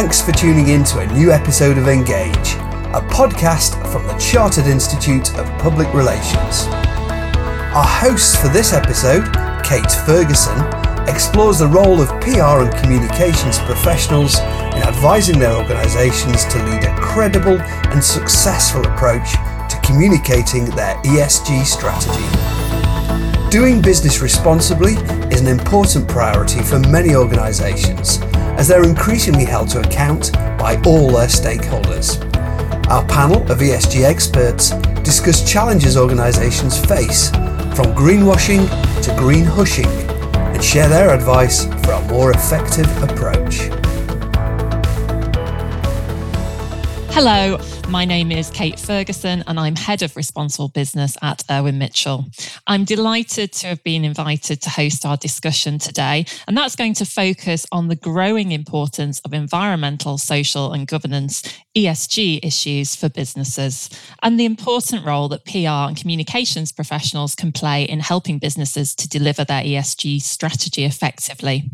Thanks for tuning in to a new episode of Engage, a podcast from the Chartered Institute of Public Relations. Our hosts for this episode, Kate Ferguson, explores the role of PR and communications professionals in advising their organisations to lead a credible and successful approach to communicating their ESG strategy. Doing business responsibly is an important priority for many organisations as they're increasingly held to account by all their stakeholders. Our panel of ESG experts discuss challenges organisations face, from greenwashing to green hushing, and share their advice for a more effective approach. Hello, my name is Kate Ferguson and I'm Head of Responsible Business at Irwin Mitchell. I'm delighted to have been invited to host our discussion today, and that's going to focus on the growing importance of environmental, social, and governance ESG issues for businesses and the important role that PR and communications professionals can play in helping businesses to deliver their ESG strategy effectively.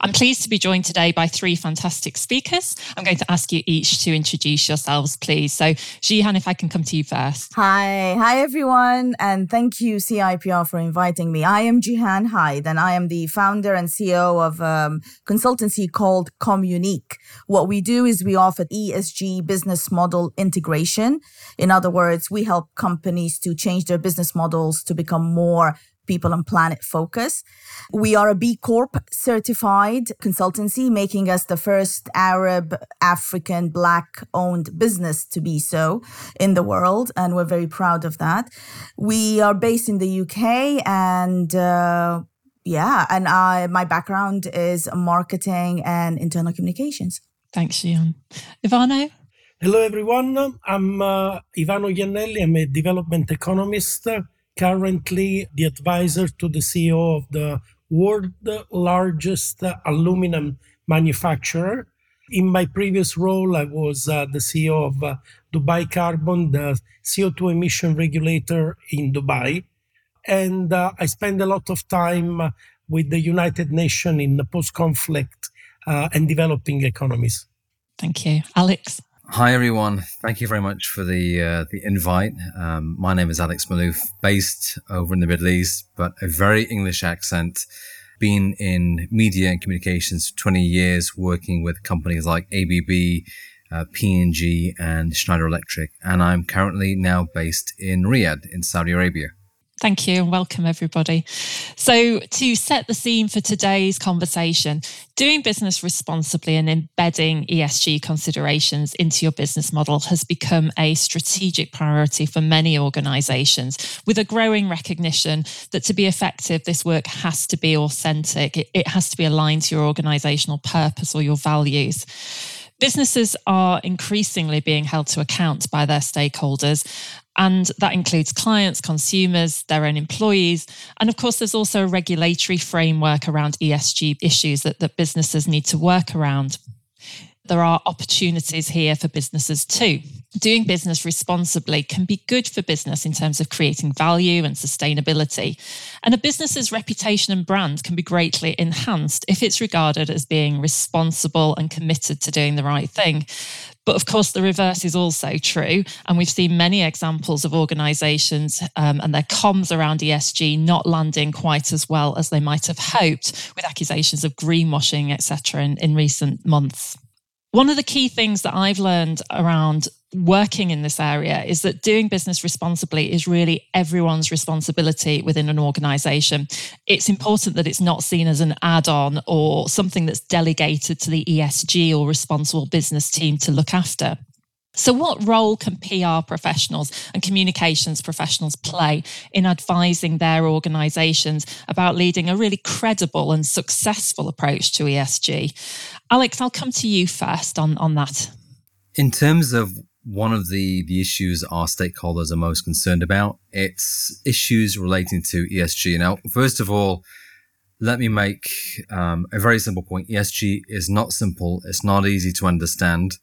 I'm pleased to be joined today by three fantastic speakers. I'm going to ask you each to introduce yourselves, please. So, Jihan, if I can come to you first. Hi, hi everyone, and thank you CIPR for inviting me. I am Jihan Hyde, and I am the founder and CEO of a um, consultancy called Communique. What we do is we offer ESG business model integration. In other words, we help companies to change their business models to become more people and planet focus. We are a B Corp certified consultancy, making us the first Arab, African, Black owned business to be so in the world. And we're very proud of that. We are based in the UK and, uh, yeah, and I, my background is marketing and internal communications. Thanks, Jihan. Ivano? Hello, everyone. I'm uh, Ivano Iannelli. I'm a development economist, currently the advisor to the CEO of the world largest aluminum manufacturer. In my previous role, I was uh, the CEO of uh, Dubai Carbon, the CO2 emission regulator in Dubai. And uh, I spend a lot of time with the United Nations in the post conflict uh, and developing economies. Thank you. Alex? Hi everyone. Thank you very much for the uh, the invite. Um, my name is Alex Malouf, based over in the Middle East, but a very English accent. Been in media and communications for 20 years, working with companies like ABB, uh, P&G, and Schneider Electric, and I'm currently now based in Riyadh in Saudi Arabia. Thank you and welcome everybody. So, to set the scene for today's conversation, doing business responsibly and embedding ESG considerations into your business model has become a strategic priority for many organizations, with a growing recognition that to be effective, this work has to be authentic, it, has to be aligned to your organizational purpose or your values. Businesses are increasingly being held to account by their stakeholders, and that includes clients, consumers, their own employees. And of course, there's also a regulatory framework around ESG issues that, that businesses need to work around there are opportunities here for businesses too. Doing business responsibly can be good for business in terms of creating value and sustainability. And a business's reputation and brand can be greatly enhanced if it's regarded as being responsible and committed to doing the right thing. But of course, the reverse is also true. And we've seen many examples of organizations um, and their comms around ESG not landing quite as well as they might have hoped, with accusations of greenwashing, etc., in, in recent months. One of the key things that I've learned around working in this area is that doing business responsibly is really everyone's responsibility within an organization. It's important that it's not seen as an add on or something that's delegated to the ESG or responsible business team to look after. So, what role can PR professionals and communications professionals play in advising their organizations about leading a really credible and successful approach to ESG? Alex, I'll come to you first on, on that. In terms of one of the, the issues our stakeholders are most concerned about, it's issues relating to ESG. Now, first of all, let me make um, a very simple point. ESG is not simple. It's not easy to understand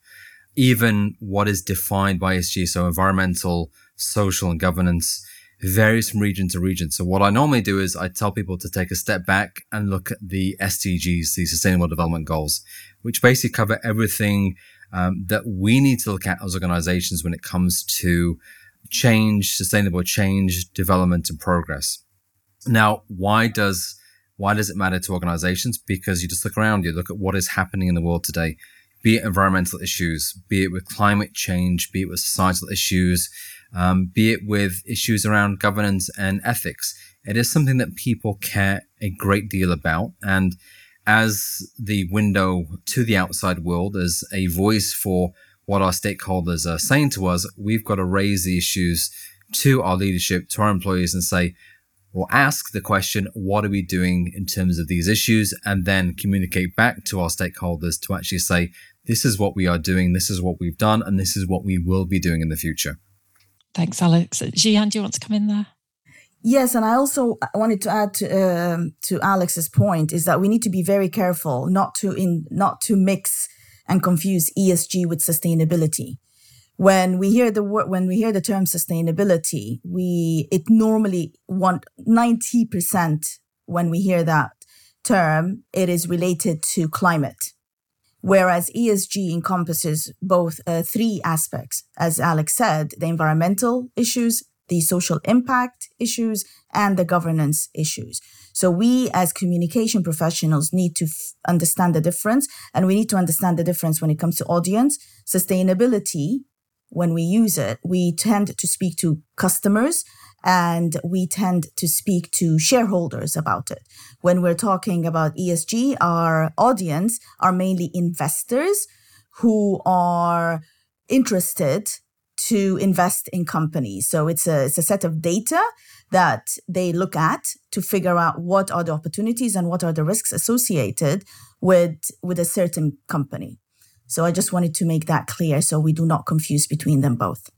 even what is defined by ESG, so environmental, social, and governance, varies from region to region. So what I normally do is I tell people to take a step back and look at the SDGs, the Sustainable Development Goals, which basically cover everything um, that we need to look at as organizations when it comes to change, sustainable change, development, and progress. Now, why does why does it matter to organizations? Because you just look around, you look at what is happening in the world today, be it environmental issues, be it with climate change, be it with societal issues, um, be it with issues around governance and ethics. It is something that people care a great deal about. And as the window to the outside world, as a voice for what our stakeholders are saying to us, we've got to raise the issues to our leadership, to our employees, and say, or ask the question, what are we doing in terms of these issues? And then communicate back to our stakeholders to actually say, this is what we are doing, this is what we've done, and this is what we will be doing in the future. Thanks, Alex. Jihan, do you want to come in there? Yes, and I also wanted to add to, um, to Alex's point is that we need to be very careful not to in not to mix and confuse ESG with sustainability. When we hear the word, when we hear the term sustainability, we it normally want ninety percent when we hear that term, it is related to climate. Whereas ESG encompasses both uh, three aspects, as Alex said, the environmental issues, the social impact issues, and the governance issues. So we as communication professionals need to f- understand the difference and we need to understand the difference when it comes to audience. Sustainability, when we use it, we tend to speak to customers and we tend to speak to shareholders about it. When we're talking about ESG, our audience are mainly investors who are interested to invest in companies. So it's a, it's a set of data that they look at to figure out what are the opportunities and what are the risks associated with, with a certain company. So I just wanted to make that clear so we do not confuse between them both.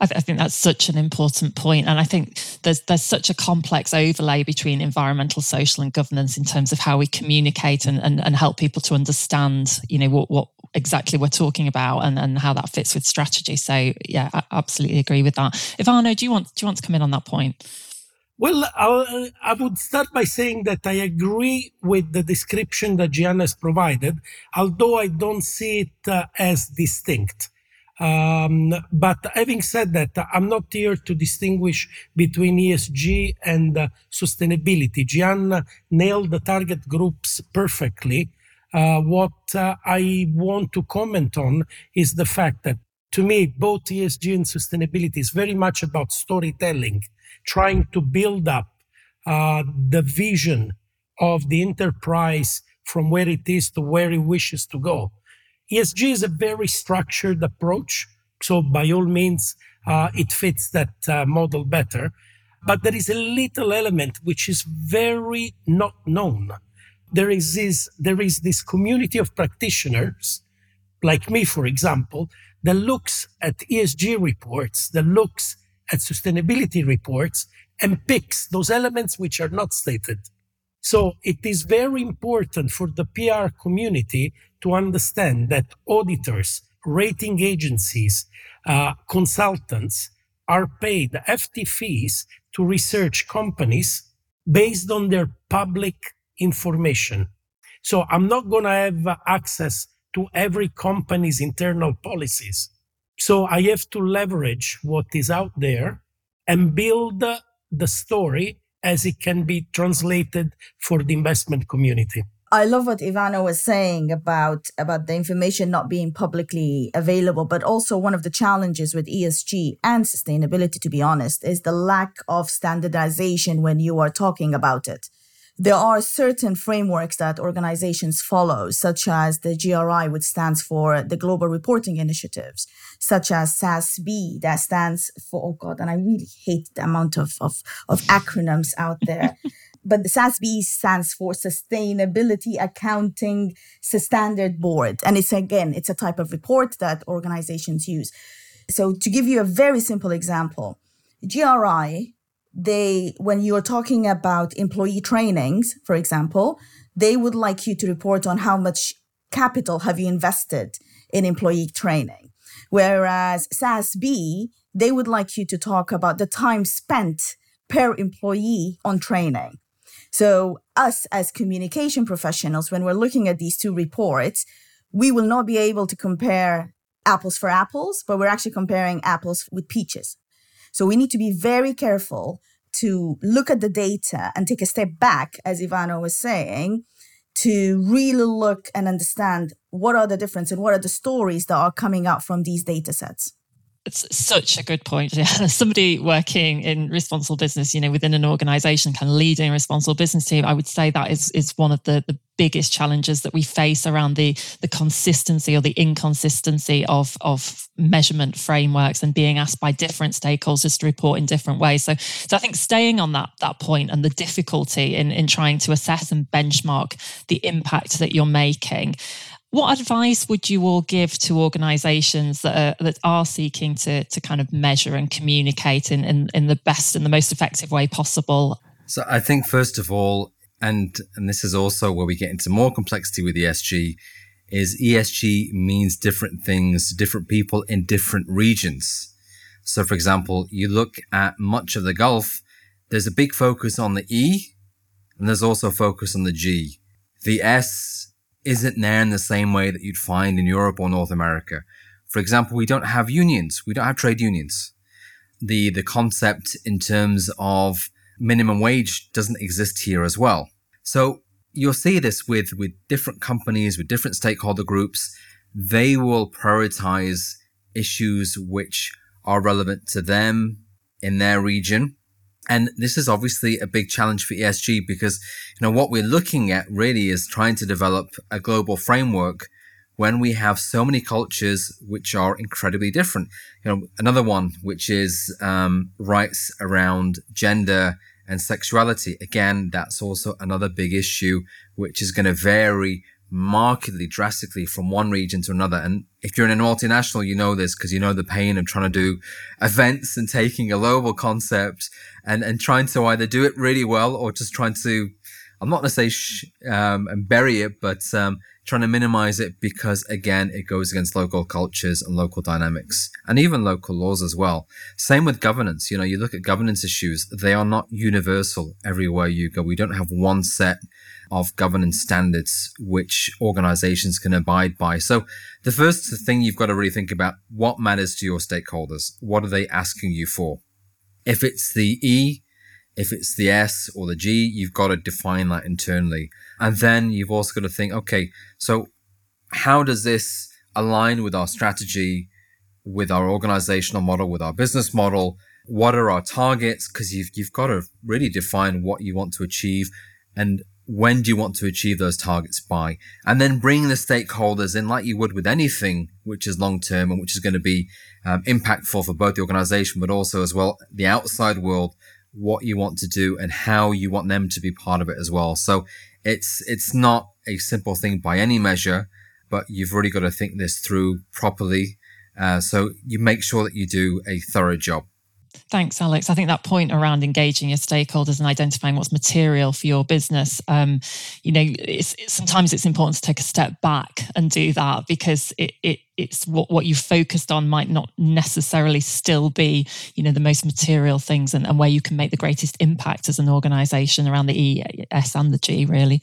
I, th- I, think that's such an important point, and I think there's there's such a complex overlay between environmental, social, and governance in terms of how we communicate and, and, and help people to understand, you know, what, what exactly we're talking about and, and how that fits with strategy. So yeah, I absolutely agree with that. Ivano, do you want do you want to come in on that point? Well, I, I would start by saying that I agree with the description that Jihan has provided, although I don't see it uh, as distinct. Um, but having said that, I'm not here to distinguish between ESG and uh, sustainability. Jihan nailed the target groups perfectly. Uh, what uh, I want to comment on is the fact that to me, both ESG and sustainability is very much about storytelling, trying to build up uh, the vision of the enterprise from where it is to where it wishes to go. ESG is a very structured approach. So, by all means, uh, it fits that uh, model better. But there is a little element which is very not known. There is this, there is this community of practitioners, like me, for example, that looks at ESG reports, that looks at sustainability reports, and picks those elements which are not stated. So it is very important for the PR community to understand that auditors, rating agencies, uh, consultants are paid FT fees to research companies based on their public information. So I'm not going to have access to every company's internal policies. So I have to leverage what is out there and build the story as it can be translated for the investment community. I love what Ivano was saying about about the information not being publicly available, but also one of the challenges with ESG and sustainability, to be honest, is the lack of standardization when you are talking about it. There are certain frameworks that organizations follow, such as the GRI, which stands for the Global Reporting Initiatives, such as SASB, that stands for, oh God, and I really hate the amount of, of, of acronyms out there. but the SASB stands for Sustainability Accounting Standard Board. And it's again, it's a type of report that organizations use. So to give you a very simple example, GRI they when you're talking about employee trainings for example they would like you to report on how much capital have you invested in employee training whereas SASB they would like you to talk about the time spent per employee on training. So, us as communication professionals, when we're looking at these two reports, we will not be able to compare apples for apples, but we're actually comparing apples with peaches. So, we need to be very careful to look at the data and take a step back, as Ivano was saying, to really look and understand what are the difference and what are the stories that are coming out from these data sets. It's such a good point. Yeah. Somebody working in responsible business, you know, within an organization, kind of leading a responsible business team, I would say that is is one of the, the biggest challenges that we face around the the consistency or the inconsistency of of measurement frameworks and being asked by different stakeholders to report in different ways. So so I think staying on that that point and the difficulty in in trying to assess and benchmark the impact that you're making what advice would you all give to organizations that are, that are seeking to, to kind of measure and communicate in, in, in the best and the most effective way possible? So I think first of all, and and this is also where we get into more complexity with ESG, is ESG means different things to different people in different regions. So for example, you look at much of the Gulf, there's a big focus on the E, and there's also focus on the G. The S isn't there in the same way that you'd find in Europe or North America. For example, we don't have unions. We don't have trade unions. The, the concept in terms of minimum wage doesn't exist here as well. So you'll see this with, with different companies, with different stakeholder groups. They will prioritize issues which are relevant to them in their region and this is obviously a big challenge for ESG because, you know, what we're looking at really is trying to develop a global framework when we have so many cultures which are incredibly different. You know, another one which is um, rights around gender and sexuality. Again, that's also another big issue which is going to vary markedly drastically from one region to another. And if you're in a multinational, you know this because you know the pain of trying to do events and taking a global concept and, and trying to either do it really well or just trying to, I'm not going to say sh- um, and bury it, but um, trying to minimize it because again, it goes against local cultures and local dynamics and even local laws as well. Same with governance. You know, you look at governance issues, they are not universal everywhere you go. We don't have one set of governance standards which organizations can abide by. So the first thing you've got to really think about what matters to your stakeholders. What are they asking you for? If it's the E, if it's the S or the G, you've got to define that internally. And then you've also got to think, okay, so how does this align with our strategy, with our organizational model, with our business model? What are our targets? Because you've, you've got to really define what you want to achieve and when do you want to achieve those targets by? And then bring the stakeholders in like you would with anything which is long term and which is going to be um, impactful for both the organization, but also as well the outside world, what you want to do and how you want them to be part of it as well. So it's, it's not a simple thing by any measure, but you've really got to think this through properly. Uh, so you make sure that you do a thorough job. Thanks, Alex. I think that point around engaging your stakeholders and identifying what's material for your business, um, you know, it's, it's, sometimes it's important to take a step back and do that because it, it it's what, what you focused on might not necessarily still be, you know, the most material things and, and where you can make the greatest impact as an organization around the E, S, and the G, really.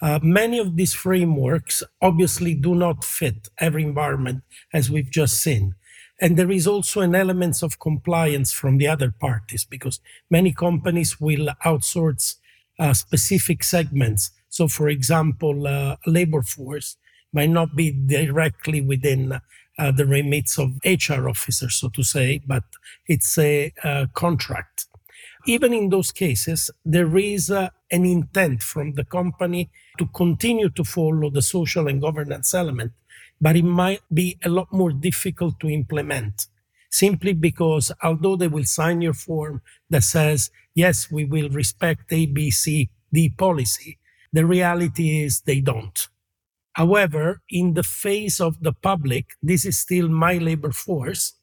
Uh, many of these frameworks obviously do not fit every environment, as we've just seen. And there is also an element of compliance from the other parties because many companies will outsource uh, specific segments. So, for example, uh, labor force might not be directly within uh, the remits of HR officers, so to say, but it's a, a contract. Even in those cases, there is uh, an intent from the company to continue to follow the social and governance element but it might be a lot more difficult to implement simply because although they will sign your form that says, yes, we will respect ABCD policy, the reality is they don't. However, in the face of the public, this is still my labor force,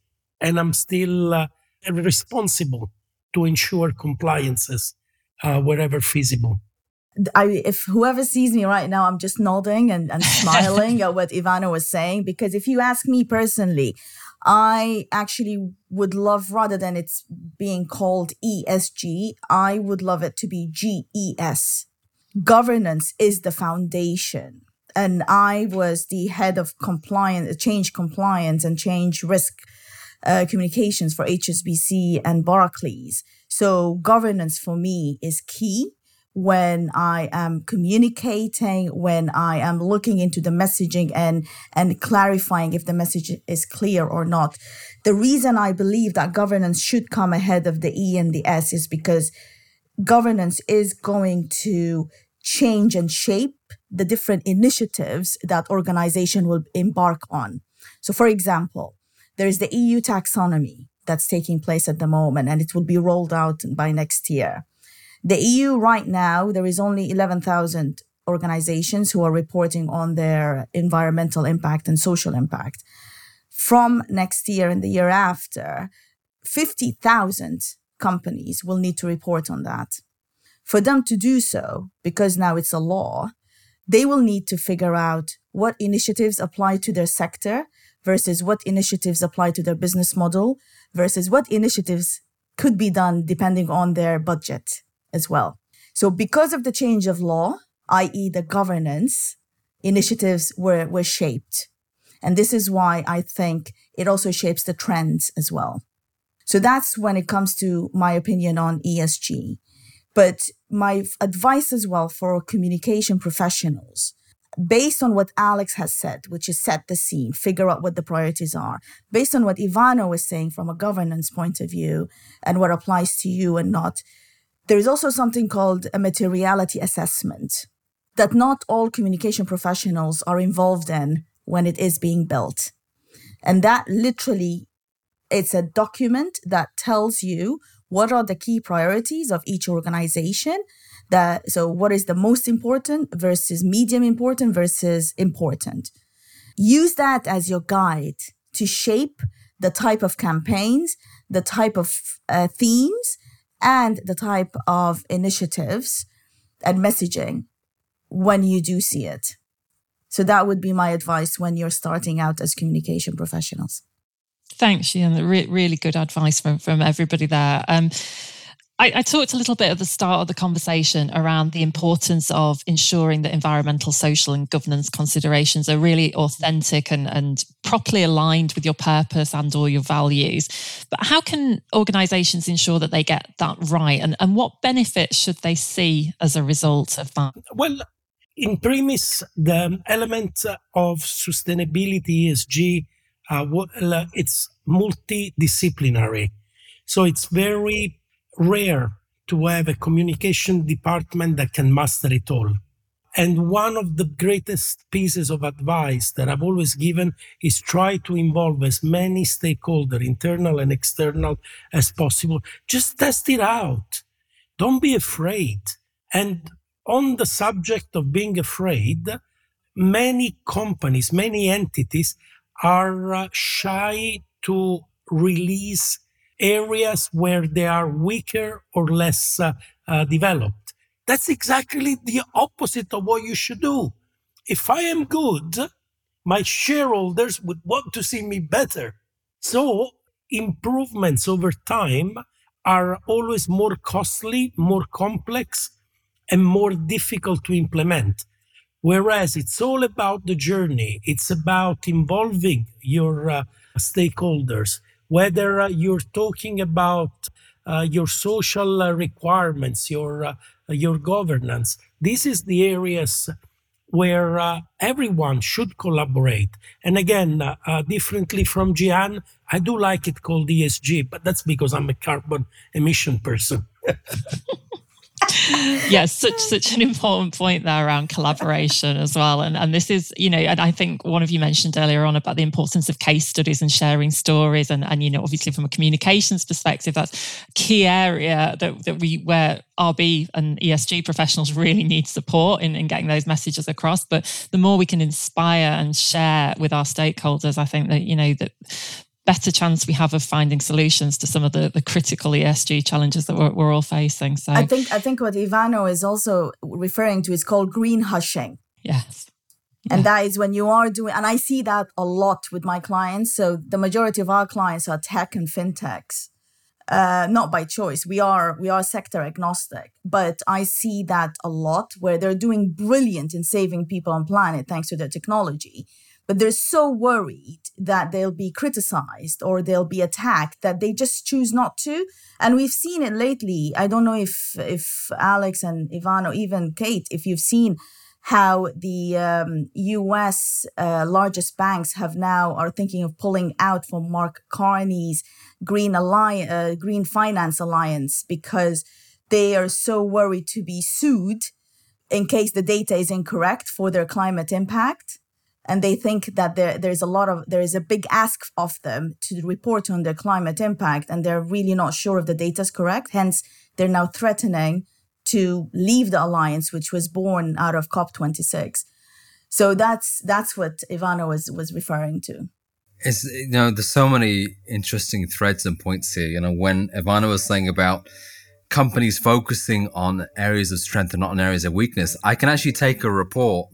and I'm still uh, responsible to ensure compliances uh, wherever feasible. I, if whoever sees me right now, I'm just nodding and, and smiling at what Ivano was saying. Because if you ask me personally, I actually would love, rather than it's being called ESG, I would love it to be GES. Governance is the foundation. And I was the head of compliance, change compliance and change risk uh, communications for HSBC and Barclays. So governance for me is key when I am communicating, when I am looking into the messaging and and clarifying if the message is clear or not. The reason I believe that governance should come ahead of the E and the S is because governance is going to change and shape the different initiatives that organization will embark on. So for example, there is the EU taxonomy that's taking place at the moment and it will be rolled out by next year. The EU right now, there is only 11,000 organizations who are reporting on their environmental impact and social impact. From next year and the year after, 50,000 companies will need to report on that. For them to do so, because now it's a law, they will need to figure out what initiatives apply to their sector versus what initiatives apply to their business model versus what initiatives could be done depending on their budget as well. So because of the change of law, i.e. the governance, initiatives were, were shaped. And this is why I think it also shapes the trends as well. So that's when it comes to my opinion on ESG. But my advice as well for communication professionals, based on what Alex has said, which is set the scene, figure out what the priorities are, based on what Ivano was saying from a governance point of view and what applies to you and not, there is also something called a materiality assessment that not all communication professionals are involved in when it is being built. And that literally, it's a document that tells you what are the key priorities of each organization that so what is the most important versus medium important versus important use that as your guide to shape the type of campaigns the type of uh, themes and the type of initiatives and messaging when you do see it. So that would be my advice when you're starting out as communication professionals. Thanks, Ian. Re- really good advice from, from everybody there. Um, I, I, talked a little bit at the start of the conversation around the importance of ensuring that environmental, social, and governance considerations are really authentic and, and properly aligned with your purpose and or your values. But how can organizations ensure that they get that right? And, and what benefits should they see as a result of that? Well, in premise, the element of sustainability, ESG, uh, well, it's multidisciplinary. So it's very rare to have a communication department that can master it all. And one of the greatest pieces of advice that I've always given is try to involve as many stakeholders, internal and external, as possible. Just test it out. Don't be afraid. And on the subject of being afraid, many companies, many entities are uh, shy to release areas where they are weaker or less uh, uh, developed. That's exactly the opposite of what you should do. If I am good, my shareholders would want to see me better. So improvements over time are always more costly, more complex, and more difficult to implement. Whereas it's all about the journey, it's about involving your uh, stakeholders, whether uh, you're talking about uh, your social uh, requirements, your uh, your governance. This is the areas where uh, everyone should collaborate. And again, uh, differently from Jihan, I do like it called ESG, but that's because I'm a carbon emission person. yes, such such an important point there around collaboration as well. And and this is, you know, and I think one of you mentioned earlier on about the importance of case studies and sharing stories. And and you know, obviously from a communications perspective, that's a key area that, that we where RB and ESG professionals really need support in, in getting those messages across. But the more we can inspire and share with our stakeholders, I think that, you know, that better chance we have of finding solutions to some of the, the critical ESG challenges that we're, we're all facing. So I think I think what Ivano is also referring to is called green hushing. Yes. And that is when you are doing, and I see that a lot with my clients. So the majority of our clients are tech and fintechs. Uh, not by choice. We are we are sector agnostic, but I see that a lot where they're doing brilliant in saving people on planet thanks to their technology, but they're so worried that they'll be criticized or they'll be attacked that they just choose not to. And we've seen it lately. I don't know if if Alex and Ivan or even Kate, if you've seen how the um, U.S. Uh, largest banks have now are thinking of pulling out from Mark Carney's Green Alliance, uh, Green Finance Alliance, because they are so worried to be sued in case the data is incorrect for their climate impact. And they think that there, there's a lot of there is a big ask of them to report on their climate impact, and they're really not sure if the data is correct. Hence, they're now threatening to leave the alliance, which was born out of COP26. So that's that's what Ivano was was referring to. It's, you know, there's so many interesting threads and points here. You know, when Ivano was saying about companies focusing on areas of strength and not on areas of weakness, I can actually take a report,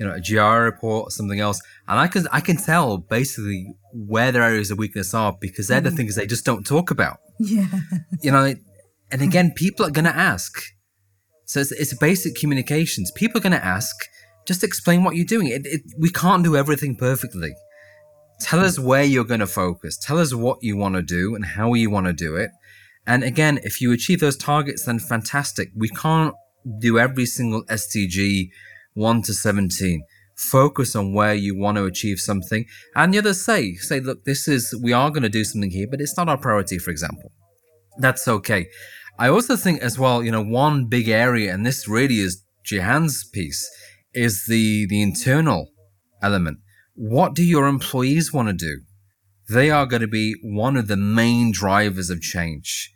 you know, a GR report or something else, and I can I can tell basically where their areas of weakness are because they're mm. the things they just don't talk about. Yeah. You know, and again, people are going to ask. So it's, it's basic communications. People are going to ask, just explain what you're doing. It, it, we can't do everything perfectly. Tell us where you're going to focus. Tell us what you want to do and how you want to do it. And again, if you achieve those targets, then fantastic. We can't do every single SDG 1 to 17. Focus on where you want to achieve something. And the others say, say, look, this is, we are going to do something here, but it's not our priority, for example. That's okay. I also think as well, you know, one big area, and this really is Jihan's piece, is the the internal element. What do your employees want to do? They are going to be one of the main drivers of change.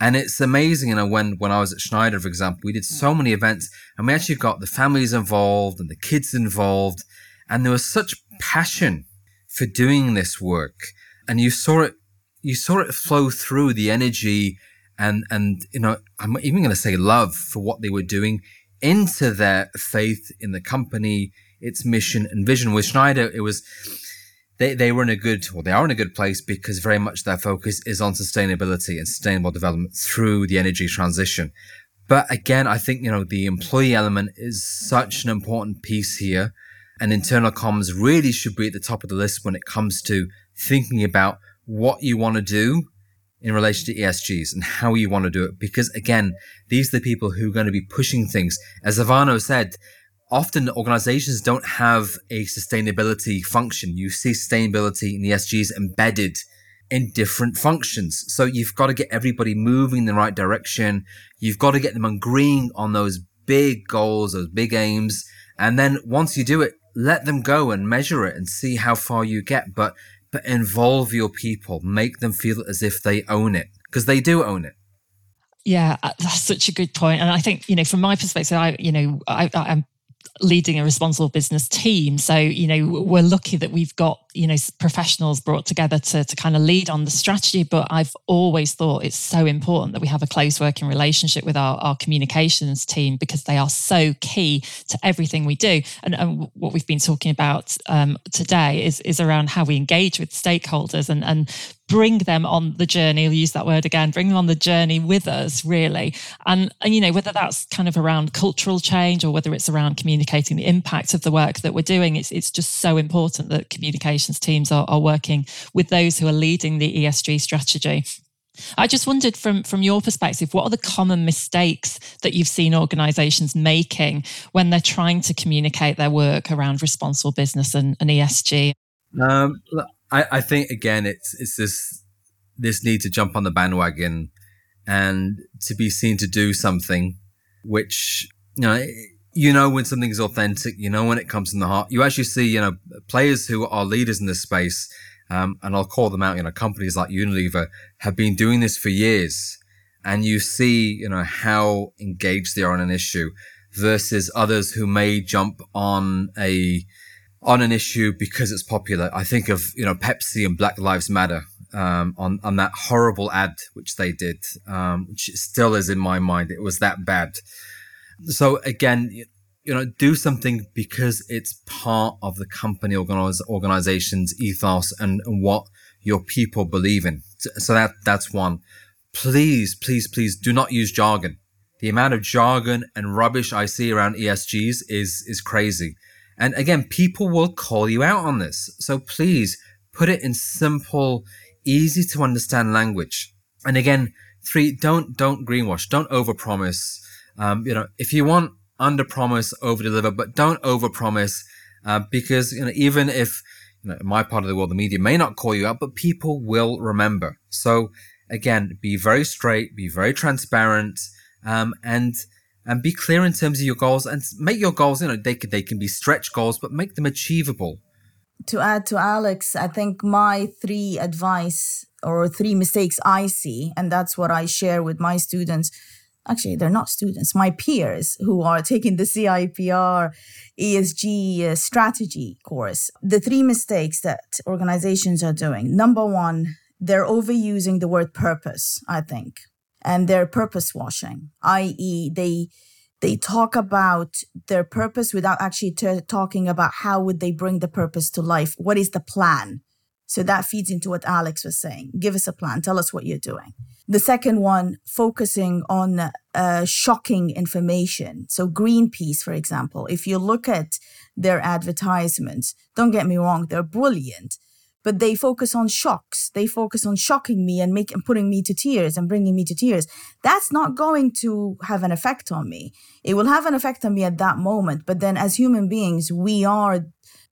And it's amazing, you know, when, when I was at Schneider, for example, we did so mm. many events and we actually got the families involved and the kids involved. And there was such passion for doing this work. And you saw it, you saw it flow through the energy and and you know I'm even going to say love for what they were doing into their faith in the company, its mission and vision. With Schneider, it was they they were in a good well they are in a good place because very much their focus is on sustainability and sustainable development through the energy transition. But again, I think you know the employee element is such an important piece here, and internal comms really should be at the top of the list when it comes to thinking about what you want to do in relation to ESGs and how you want to do it. Because again, these are the people who are going to be pushing things. As Ivano said, often organizations don't have a sustainability function. You see sustainability in ESGs embedded in different functions. So you've got to get everybody moving in the right direction. You've got to get them agreeing on those big goals, those big aims. And then once you do it, let them go and measure it and see how far you get. But but involve your people, make them feel as if they own it because they do own it. Yeah, uh, that's such a good point. And I think, you know, from my perspective, I, you know, I, I'm leading a responsible business team. So, you know, we're lucky that we've got, you know, professionals brought together to, to kind of lead on the strategy. But I've always thought it's so important that we have a close working relationship with our, our communications team because they are so key to everything we do. And, and what we've been talking about um, today is, is around how we engage with stakeholders and, and bring them on the journey i'll use that word again bring them on the journey with us really and and you know whether that's kind of around cultural change or whether it's around communicating the impact of the work that we're doing it's it's just so important that communications teams are, are working with those who are leading the esg strategy I just wondered from from your perspective, what are the common mistakes that you've seen organisations making when they're trying to communicate their work around responsible business and, and ESG? Um, I, I think again, it's it's this this need to jump on the bandwagon and to be seen to do something which you know you know when something is authentic you know when it comes from the heart. You actually see you know players who are leaders in this space um, and i'll call them out you know companies like unilever have been doing this for years. And you see you know how engaged they are on an issue versus others who may jump on a on an issue because it's popular. I think of you know Pepsi and Black Lives Matter um, on on that horrible ad which they did, um, which still is in my mind. It was that bad. So again, you know, do something because it's part of the company organiz- organization's ethos and, and what your people believe in. So, so that that's one. Please, please, please do not use jargon. The amount of jargon and rubbish I see around ESGs is is crazy. And again, people will call you out on this. So please put it in simple, easy to understand language. And again, three, don't don't greenwash, don't overpromise. Um, you know, if you want under promise, over deliver, but don't over promise uh, because you know even if you know in my part of the world the media may not call you out, but people will remember. So again, be very straight, be very transparent, um, and and be clear in terms of your goals and make your goals. You know they can they can be stretch goals, but make them achievable. To add to Alex, I think my three advice or three mistakes I see, and that's what I share with my students actually they're not students my peers who are taking the cipr esg uh, strategy course the three mistakes that organizations are doing number one they're overusing the word purpose i think and they're purpose washing i.e they they talk about their purpose without actually t- talking about how would they bring the purpose to life. What is the plan? So that feeds into what alex was saying. Give us a plan. Tell us what you're doing. The second one, focusing on uh, shocking information. So, Greenpeace, for example, if you look at their advertisements, don't get me wrong, they're brilliant, but they focus on shocks. They focus on shocking me and making putting me to tears and bringing me to tears. That's not going to have an effect on me. It will have an effect on me at that moment, but then as human beings, we are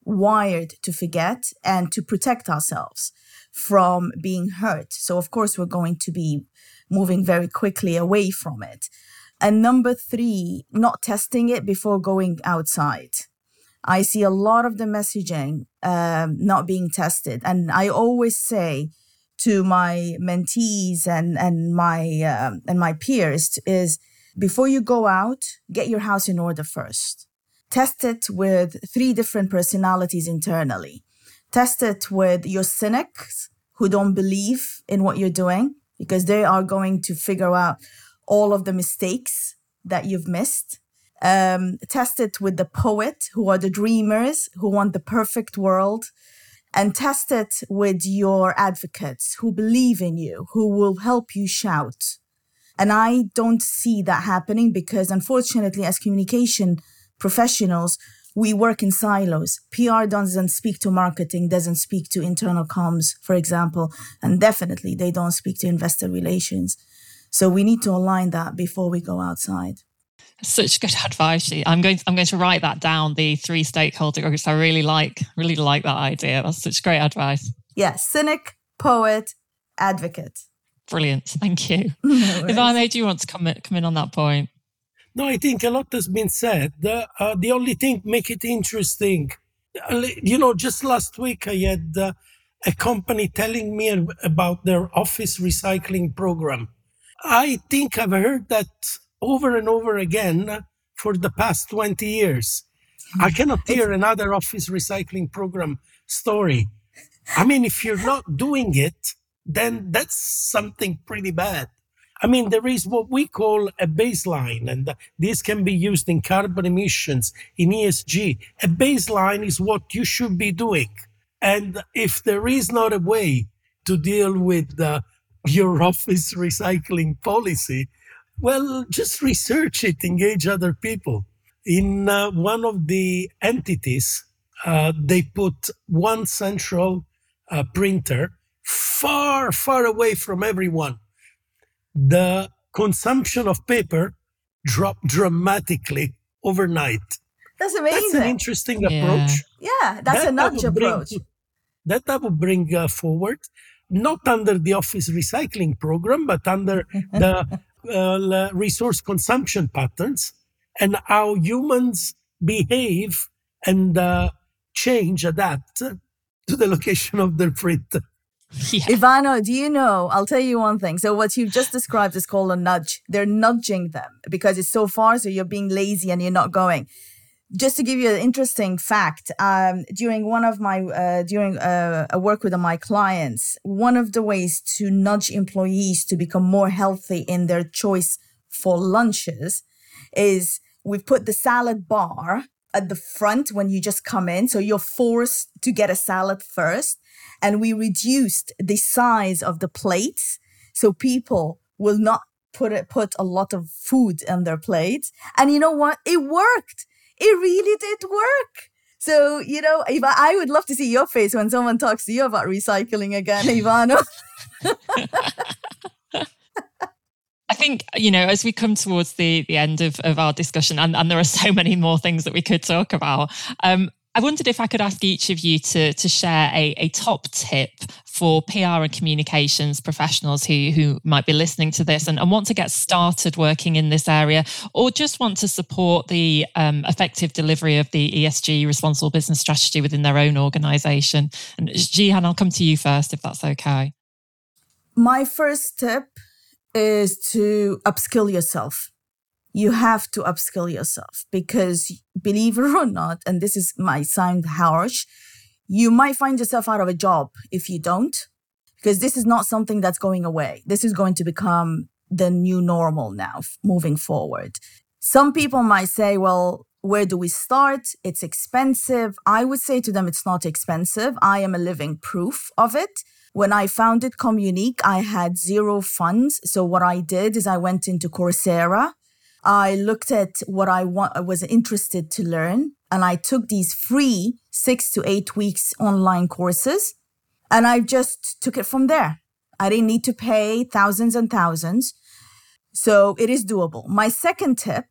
wired to forget and to protect ourselves from being hurt. So, of course, we're going to be moving very quickly away from it. And number three, not testing it before going outside. I see a lot of the messaging um, not being tested. And I always say to my mentees and, and, my, um, and my peers is before you go out, get your house in order first. Test it with three different personalities internally Test it with your cynics who don't believe in what you're doing because they are going to figure out all of the mistakes that you've missed. Um, test it with the poet who are the dreamers who want the perfect world. And test it with your advocates who believe in you, who will help you shout. And I don't see that happening because, unfortunately, as communication professionals, we work in silos. PR doesn't speak to marketing, doesn't speak to internal comms, for example, and definitely they don't speak to investor relations. So we need to align that before we go outside. Such good advice. I'm going. To, I'm going to write that down. The three stakeholder groups. I really like. Really like that idea. That's such great advice. Yeah, cynic, poet, advocate. Brilliant. Thank you. No Ivano, do you want to come in, come in on that point? No, I think a lot has been said. Uh, the only thing make it interesting, uh, you know, just last week I had uh, a company telling me about their office recycling program. I think I've heard that over and over again for the past 20 years. I cannot hear another office recycling program story. I mean, if you're not doing it, then that's something pretty bad. I mean, there is what we call a baseline, and this can be used in carbon emissions, in ESG. A baseline is what you should be doing. And if there is not a way to deal with uh, your office recycling policy, well, just research it, engage other people. In uh, one of the entities, uh, they put one central uh, printer far, far away from everyone the consumption of paper dropped dramatically overnight. That's amazing. That's an interesting yeah. approach. Yeah, that's that a nudge approach. Bring, that I would bring uh, forward, not under the office recycling program, but under the uh, resource consumption patterns and how humans behave and uh, change, adapt to the location of their print. Yeah. Ivano, do you know? I'll tell you one thing. So, what you've just described is called a nudge. They're nudging them because it's so far, so you're being lazy and you're not going. Just to give you an interesting fact, um, during one of my uh, during uh, a work with my clients, one of the ways to nudge employees to become more healthy in their choice for lunches is we've put the salad bar at the front when you just come in. So you're forced to get a salad first. And we reduced the size of the plates so people will not put it, put a lot of food on their plates. And you know what? It worked. It really did work. So, you know, Eva, I would love to see your face when someone talks to you about recycling again, Ivano. I think, you know, as we come towards the, the end of, of our discussion, and, and there are so many more things that we could talk about, um, I wondered if I could ask each of you to, to share a, a top tip for PR and communications professionals who, who might be listening to this and, and want to get started working in this area or just want to support the um, effective delivery of the ESG responsible business strategy within their own organization. And Jihan, I'll come to you first if that's okay. My first tip is to upskill yourself you have to upskill yourself because believe it or not, and this is might sound harsh, you might find yourself out of a job if you don't, because this is not something that's going away. This is going to become the new normal now moving forward. Some people might say, well, where do we start? It's expensive. I would say to them, it's not expensive. I am a living proof of it. When I founded Communique, I had zero funds. So what I did is I went into Coursera I looked at what I want, was interested to learn, and I took these free six to eight weeks online courses, and I just took it from there. I didn't need to pay thousands and thousands. So it is doable. My second tip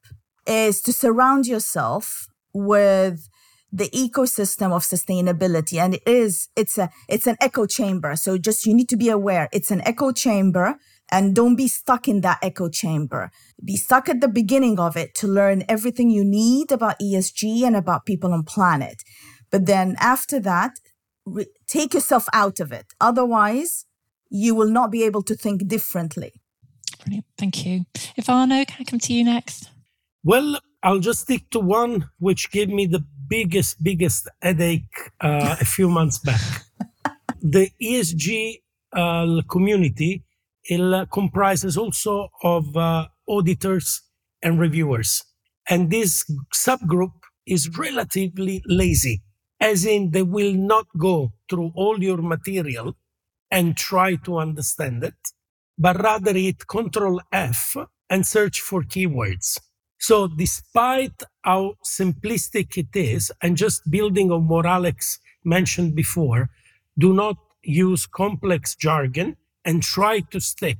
is to surround yourself with the ecosystem of sustainability and it is it's a it's an echo chamber so just you need to be aware it's an echo chamber and don't be stuck in that echo chamber. Be stuck at the beginning of it to learn everything you need about ESG and about people on planet. But then after that, re- take yourself out of it. Otherwise, you will not be able to think differently. Brilliant. Thank you. Ivano, can I come to you next? Well, I'll just stick to one which gave me the biggest, biggest headache uh, a few months back. the ESG uh, community it comprises also of uh, auditors and reviewers. And this subgroup is relatively lazy, as in they will not go through all your material and try to understand it, but rather hit Control F and search for keywords. So, despite how simplistic it is, and just building on what Alex mentioned before, do not use complex jargon and try to stick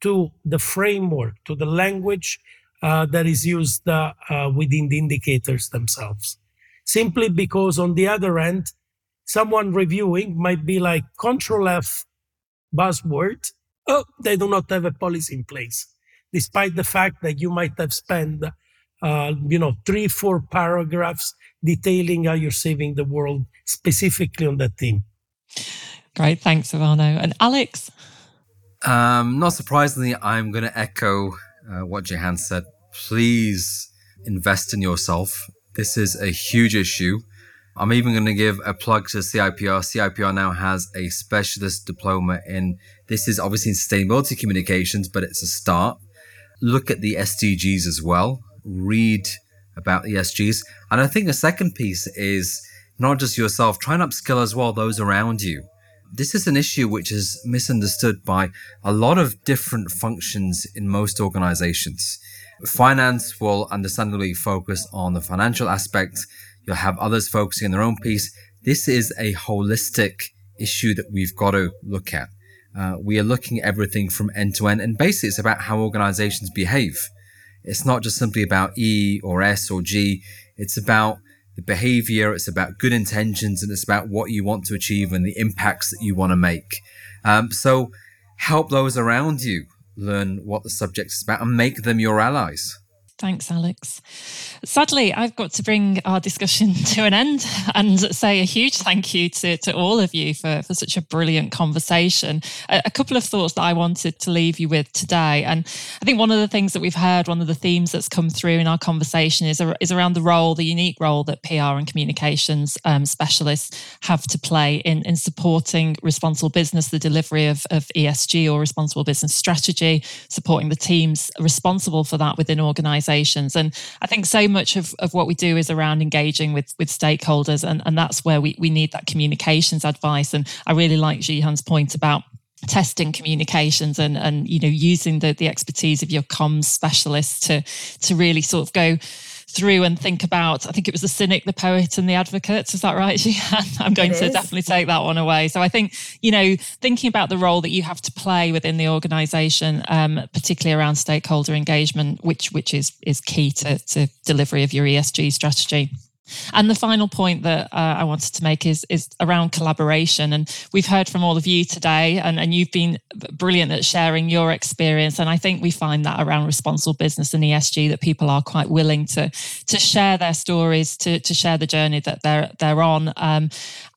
to the framework, to the language uh, that is used uh, uh, within the indicators themselves. Simply because on the other end, someone reviewing might be like Control F buzzword. Oh, they do not have a policy in place, despite the fact that you might have spent, uh, you know, three, four paragraphs detailing how you're saving the world specifically on that theme. Great, thanks, Ivano. And Alex? Um, not surprisingly, I'm going to echo uh, what Jihan said. Please invest in yourself. This is a huge issue. I'm even going to give a plug to CIPR. CIPR now has a specialist diploma in this is obviously in sustainability communications, but it's a start. Look at the SDGs as well. Read about the SDGs. And I think the second piece is not just yourself, try and upskill as well those around you this is an issue which is misunderstood by a lot of different functions in most organizations. Finance will understandably focus on the financial aspect. You'll have others focusing on their own piece. This is a holistic issue that we've got to look at. Uh, we are looking at everything from end to end, and basically, it's about how organizations behave. It's not just simply about E or S or G. It's about the behavior, it's about good intentions, and it's about what you want to achieve and the impacts that you want to make. Um, so help those around you learn what the subject is about and make them your allies. Thanks, Alex. Sadly, I've got to bring our discussion to an end and say a huge thank you to, to all of you for, for such a brilliant conversation. A, a, couple of thoughts that I wanted to leave you with today. And I think one of the things that we've heard, one of the themes that's come through in our conversation is, is around the role, the unique role that PR and communications um, specialists have to play in, in supporting responsible business, the delivery of, of ESG or responsible business strategy, supporting the teams responsible for that within organizations organizations. And I think so much of, of what we do is around engaging with, with stakeholders. And, and that's where we, we need that communications advice. And I really like Jihan's point about testing communications and and you know using the the expertise of your comms specialists to to really sort of go through and think about i think it was the cynic the poet and the advocate. Is that right i'm going it to is. definitely take that one away. So i think you know thinking about the role that you have to play within the organization um, particularly around stakeholder engagement which which is is key to, to delivery of your esg strategy and the final point that uh, I wanted to make is is around collaboration. And we've heard from all of you today, and, and you've been brilliant at sharing your experience. And I think we find that around responsible business and ESG that people are quite willing to to share their stories, to to share the journey that they're they're on. Um,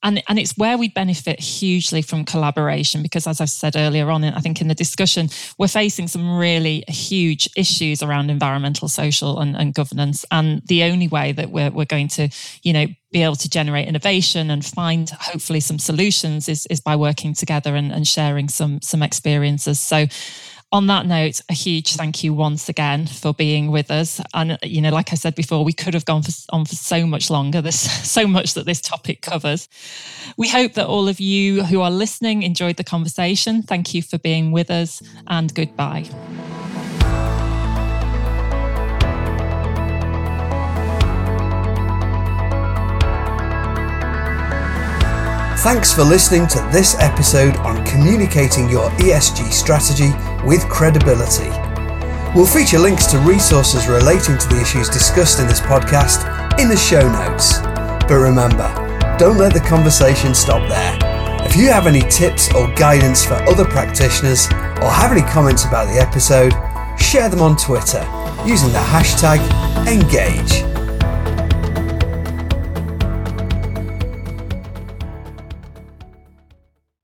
and and it's where we benefit hugely from collaboration because, as I said earlier on, I think in the discussion, we're facing some really huge issues around environmental, social, and, and governance. And the only way that we're we're going to you know, be able to generate innovation and find hopefully some solutions is, is by working together and, and sharing some some experiences. So on that note, a huge thank you once again for being with us. And you know, like I said before, we could have gone for, on for so much longer. There's so much that this topic covers. We hope that all of you who are listening enjoyed the conversation. Thank you for being with us, and goodbye. Thanks for listening to this episode on communicating your ESG strategy with credibility. We'll feature links to resources relating to the issues discussed in this podcast in the show notes. But remember, don't let the conversation stop there. If you have any tips or guidance for other practitioners or have any comments about the episode, share them on Twitter using the hashtag ENGAGE.